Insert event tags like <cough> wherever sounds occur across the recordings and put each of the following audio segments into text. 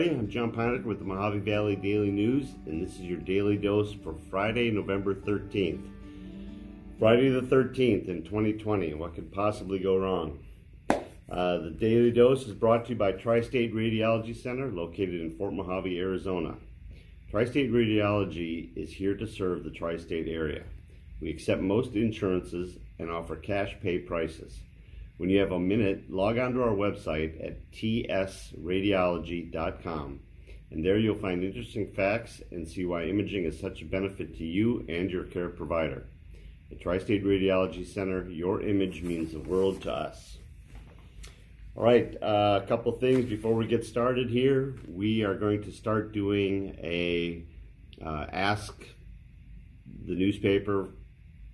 everybody. I'm John Ponick with the Mohave Valley Daily News, and this is your daily dose for Friday, November 13th. Friday the 13th in 2020. What could possibly go wrong? Uh, the daily dose is brought to you by Tri State Radiology Center, located in Fort Mohave, Arizona. Tri State Radiology is here to serve the tri state area. We accept most insurances and offer cash pay prices. When you have a minute, log on to our website at tsradiology.com, and there you'll find interesting facts and see why imaging is such a benefit to you and your care provider. At Tri State Radiology Center, your image means the world to us. All right, uh, a couple things before we get started here. We are going to start doing a uh, Ask the Newspaper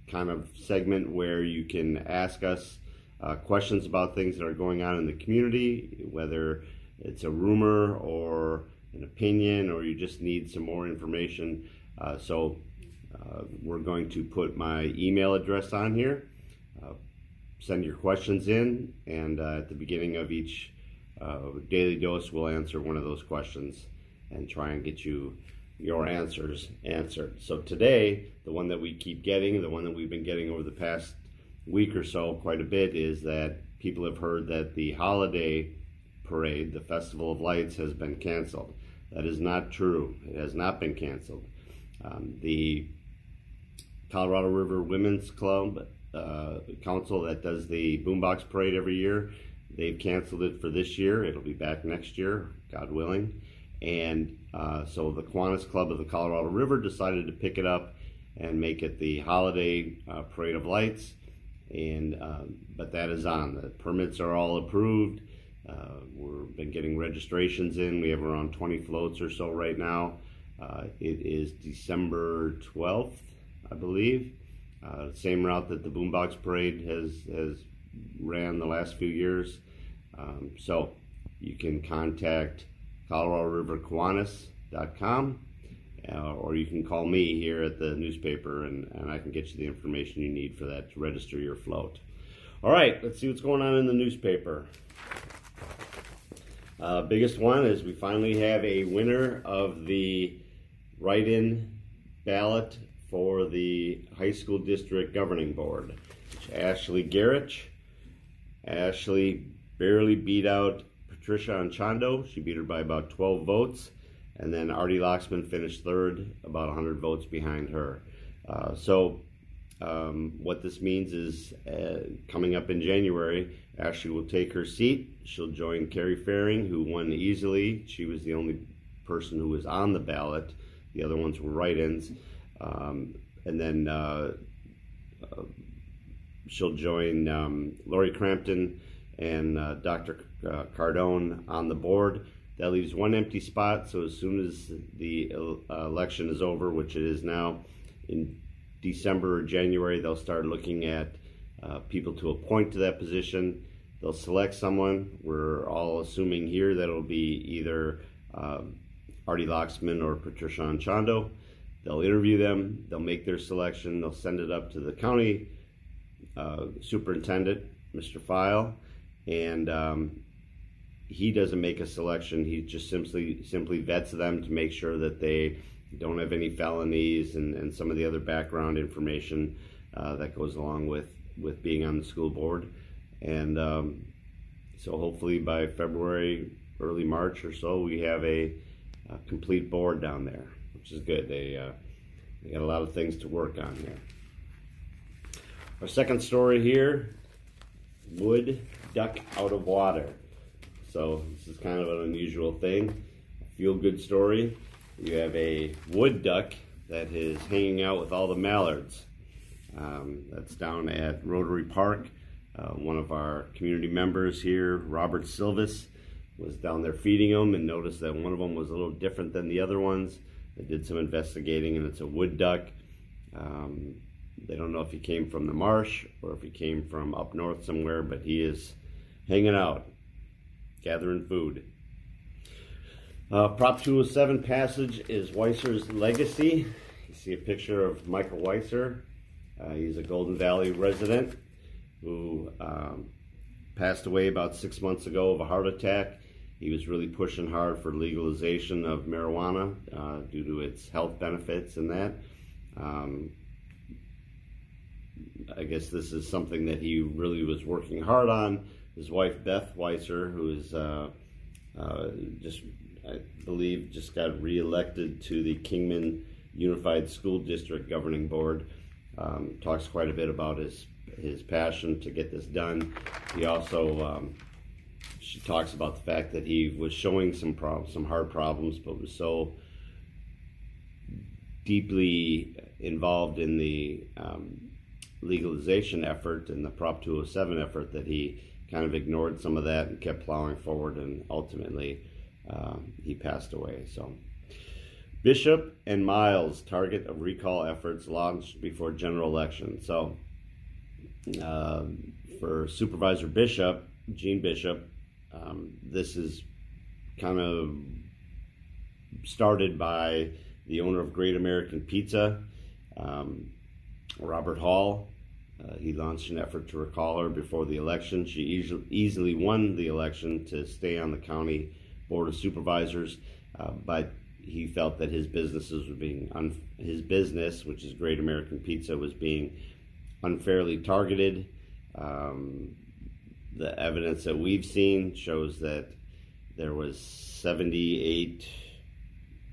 kind of segment where you can ask us uh, questions about things that are going on in the community, whether it's a rumor or an opinion or you just need some more information. Uh, so uh, we're going to put my email address on here. Uh, send your questions in, and uh, at the beginning of each uh, daily dose, we'll answer one of those questions and try and get you your answers answered. So today, the one that we keep getting, the one that we've been getting over the past week or so quite a bit is that people have heard that the holiday parade, the Festival of Lights, has been canceled. That is not true. It has not been canceled. Um, the Colorado River Women's Club uh, Council that does the Boombox Parade every year, they've canceled it for this year. It'll be back next year, God willing. And uh, so the Kiwanis Club of the Colorado River decided to pick it up and make it the holiday uh, parade of lights and um, but that is on. The permits are all approved. Uh, we've been getting registrations in. We have around 20 floats or so right now. Uh, it is December 12th, I believe. Uh, same route that the Boombox Parade has has ran the last few years. Um, so you can contact ColoradoRiverKiwanis.com uh, or you can call me here at the newspaper and, and I can get you the information you need for that to register your float. All right, let's see what's going on in the newspaper. Uh, biggest one is we finally have a winner of the write in ballot for the high school district governing board. Ashley Garrett. Ashley barely beat out Patricia Anchondo. She beat her by about 12 votes and then Artie Loxman finished third, about 100 votes behind her. Uh, so, um, what this means is uh, coming up in January, Ashley will take her seat. She'll join Carrie Faring, who won easily. She was the only person who was on the ballot. The other ones were write ins. Um, and then uh, uh, she'll join um, Lori Crampton and uh, Dr. Uh, Cardone on the board. That leaves one empty spot. So as soon as the uh, election is over, which it is now, in December or January, they'll start looking at uh, people to appoint to that position. They'll select someone. We're all assuming here that it'll be either um, Artie Loxman or Patricia Anchondo. They'll interview them. They'll make their selection. They'll send it up to the county uh, superintendent, Mr. File, and um, he doesn't make a selection. He just simply simply vets them to make sure that they don't have any felonies and, and some of the other background information uh, that goes along with with being on the school board. And um, so hopefully by February, early March or so, we have a, a complete board down there, which is good. They uh, they got a lot of things to work on there. Our second story here: wood duck out of water. So this is kind of an unusual thing. Feel good story. You have a wood duck that is hanging out with all the mallards. Um, that's down at Rotary Park. Uh, one of our community members here, Robert Silvis, was down there feeding them and noticed that one of them was a little different than the other ones. They did some investigating and it's a wood duck. Um, they don't know if he came from the marsh or if he came from up north somewhere, but he is hanging out gathering food. Uh, Prop 207 passage is Weiser's legacy. You see a picture of Michael Weiser. Uh, he's a Golden Valley resident who um, passed away about six months ago of a heart attack. he was really pushing hard for legalization of marijuana uh, due to its health benefits and that. Um, I guess this is something that he really was working hard on. His wife Beth Weiser, who is uh, uh, just, I believe, just got reelected to the Kingman Unified School District Governing Board, um, talks quite a bit about his his passion to get this done. He also um, she talks about the fact that he was showing some problems, some hard problems, but was so deeply involved in the um, legalization effort and the Prop 207 effort that he kind of ignored some of that and kept plowing forward, and ultimately um, he passed away. So. Bishop and Miles target of recall efforts launched before general election. So, uh, for Supervisor Bishop, Jean Bishop, um, this is kind of started by the owner of Great American Pizza, um, Robert Hall. Uh, he launched an effort to recall her before the election. She easily, easily won the election to stay on the county board of supervisors, uh, but he felt that his businesses were being un- his business, which is Great American Pizza, was being unfairly targeted. Um, the evidence that we've seen shows that there was 78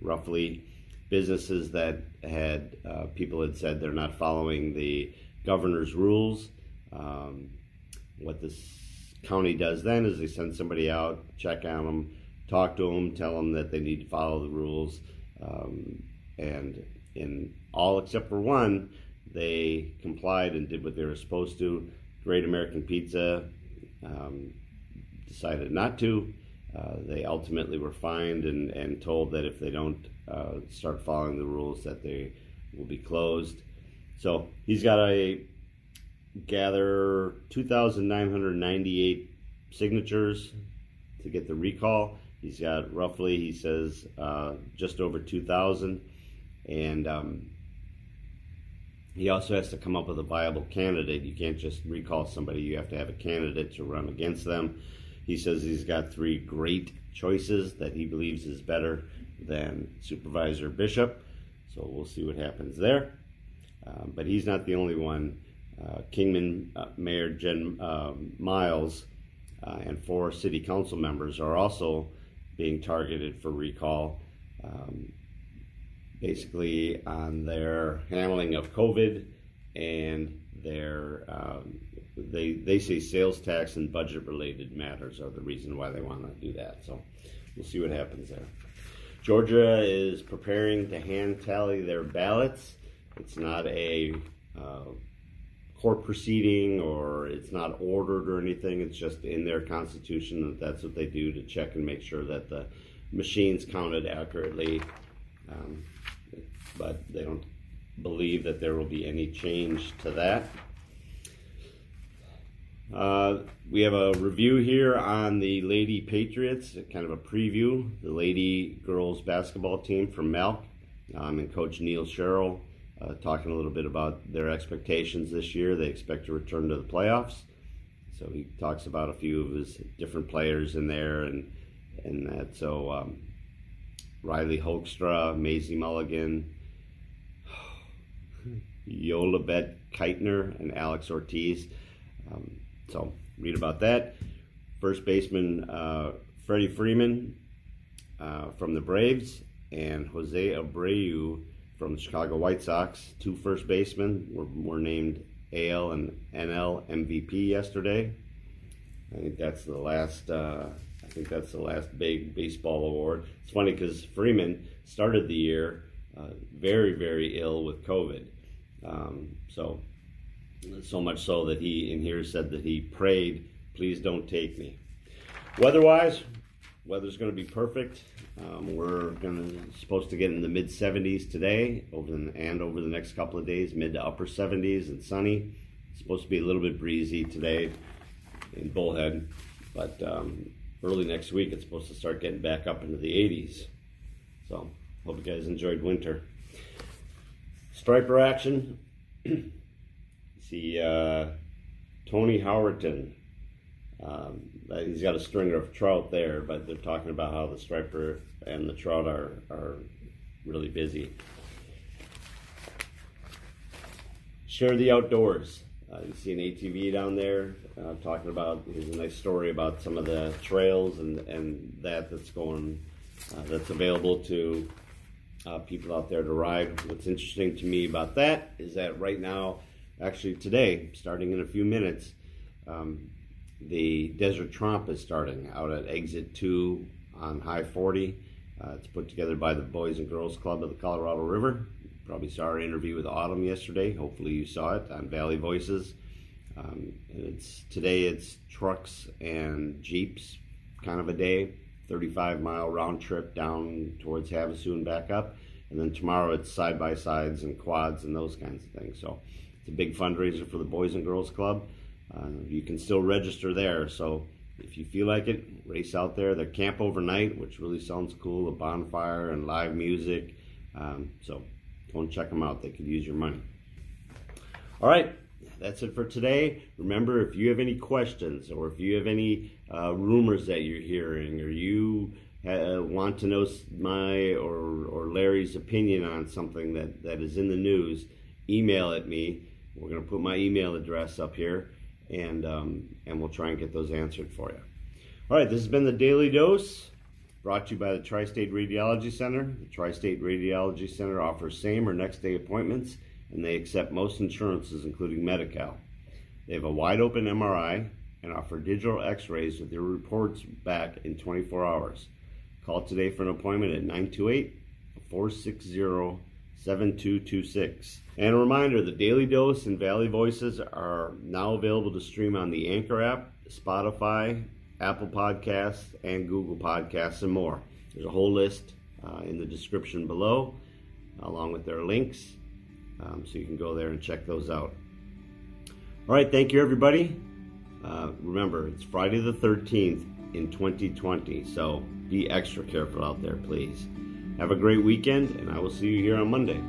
roughly businesses that had uh, people had said they're not following the governor's rules. Um, what this county does then is they send somebody out, check on them, talk to them, tell them that they need to follow the rules, um, and in all except for one, they complied and did what they were supposed to. Great American Pizza um, decided not to. Uh, they ultimately were fined and, and told that if they don't uh, start following the rules, that they will be closed. So he's got a gather 2,998 signatures to get the recall. He's got roughly, he says, uh, just over 2,000. And um, he also has to come up with a viable candidate. You can't just recall somebody, you have to have a candidate to run against them. He says he's got three great choices that he believes is better than Supervisor Bishop. So we'll see what happens there. Um, but he's not the only one. Uh, Kingman uh, Mayor Jen uh, Miles uh, and four city council members are also being targeted for recall, um, basically on their handling of COVID and their um, they they say sales tax and budget related matters are the reason why they want to do that. So we'll see what happens there. Georgia is preparing to hand tally their ballots. It's not a uh, court proceeding or it's not ordered or anything. It's just in their constitution that that's what they do to check and make sure that the machines counted accurately. Um, but they don't believe that there will be any change to that. Uh, we have a review here on the Lady Patriots, kind of a preview. The Lady girls basketball team from MALC um, and Coach Neil Sherrill uh, talking a little bit about their expectations this year. They expect to return to the playoffs. So he talks about a few of his different players in there and and that. So um, Riley Hoekstra, Maisie Mulligan, <sighs> Yolabet Keitner, and Alex Ortiz. Um, so read about that. First baseman uh, Freddie Freeman uh, from the Braves and Jose Abreu from the Chicago White Sox. Two first basemen were, were named AL and NL MVP yesterday. I think that's the last. Uh, I think that's the last big baseball award. It's funny because Freeman started the year uh, very, very ill with COVID. Um, so, so much so that he in here said that he prayed, "Please don't take me." Weather-wise, weather's going to be perfect. Um, we're going to supposed to get in the mid 70s today, over the, and over the next couple of days, mid to upper 70s and sunny. It's supposed to be a little bit breezy today in Bullhead, but um, early next week it's supposed to start getting back up into the 80s. So hope you guys enjoyed winter. Striper action. <clears throat> See uh, Tony Howerton Um, he's got a stringer of trout there, but they're talking about how the striper and the trout are, are really busy. Share the outdoors. Uh, you see an ATV down there uh, talking about. Here's a nice story about some of the trails and and that that's going uh, that's available to uh, people out there to ride. What's interesting to me about that is that right now, actually today, starting in a few minutes, um, the Desert Tromp is starting out at Exit 2 on High 40. Uh, it's put together by the Boys and Girls Club of the Colorado River. You probably saw our interview with Autumn yesterday. Hopefully you saw it on Valley Voices. Um, it's today it's trucks and jeeps kind of a day 35 mile round trip down towards Havasu and back up. And then tomorrow it's side by sides and quads and those kinds of things. So it's a big fundraiser for the Boys and Girls Club. Uh, you can still register there. So if you feel like it, race out there. The camp overnight, which really sounds cool, a bonfire and live music. Um, so go and check them out. They could use your money. All right, that's it for today. Remember, if you have any questions or if you have any uh, rumors that you're hearing or you uh, want to know my or, or Larry's opinion on something that, that is in the news, email at me. We're going to put my email address up here and, um, and we'll try and get those answered for you. All right, this has been the Daily Dose brought to you by the Tri State Radiology Center. The Tri State Radiology Center offers same or next day appointments and they accept most insurances, including Medi Cal. They have a wide open MRI and offer digital x rays with your reports back in 24 hours. Call today for an appointment at 928 460 7226. And a reminder the Daily Dose and Valley Voices are now available to stream on the Anchor app, Spotify, Apple Podcasts, and Google Podcasts, and more. There's a whole list uh, in the description below, along with their links. Um, so you can go there and check those out. All right, thank you, everybody. Uh, remember, it's Friday the 13th in 2020, so be extra careful out there, please. Have a great weekend, and I will see you here on Monday.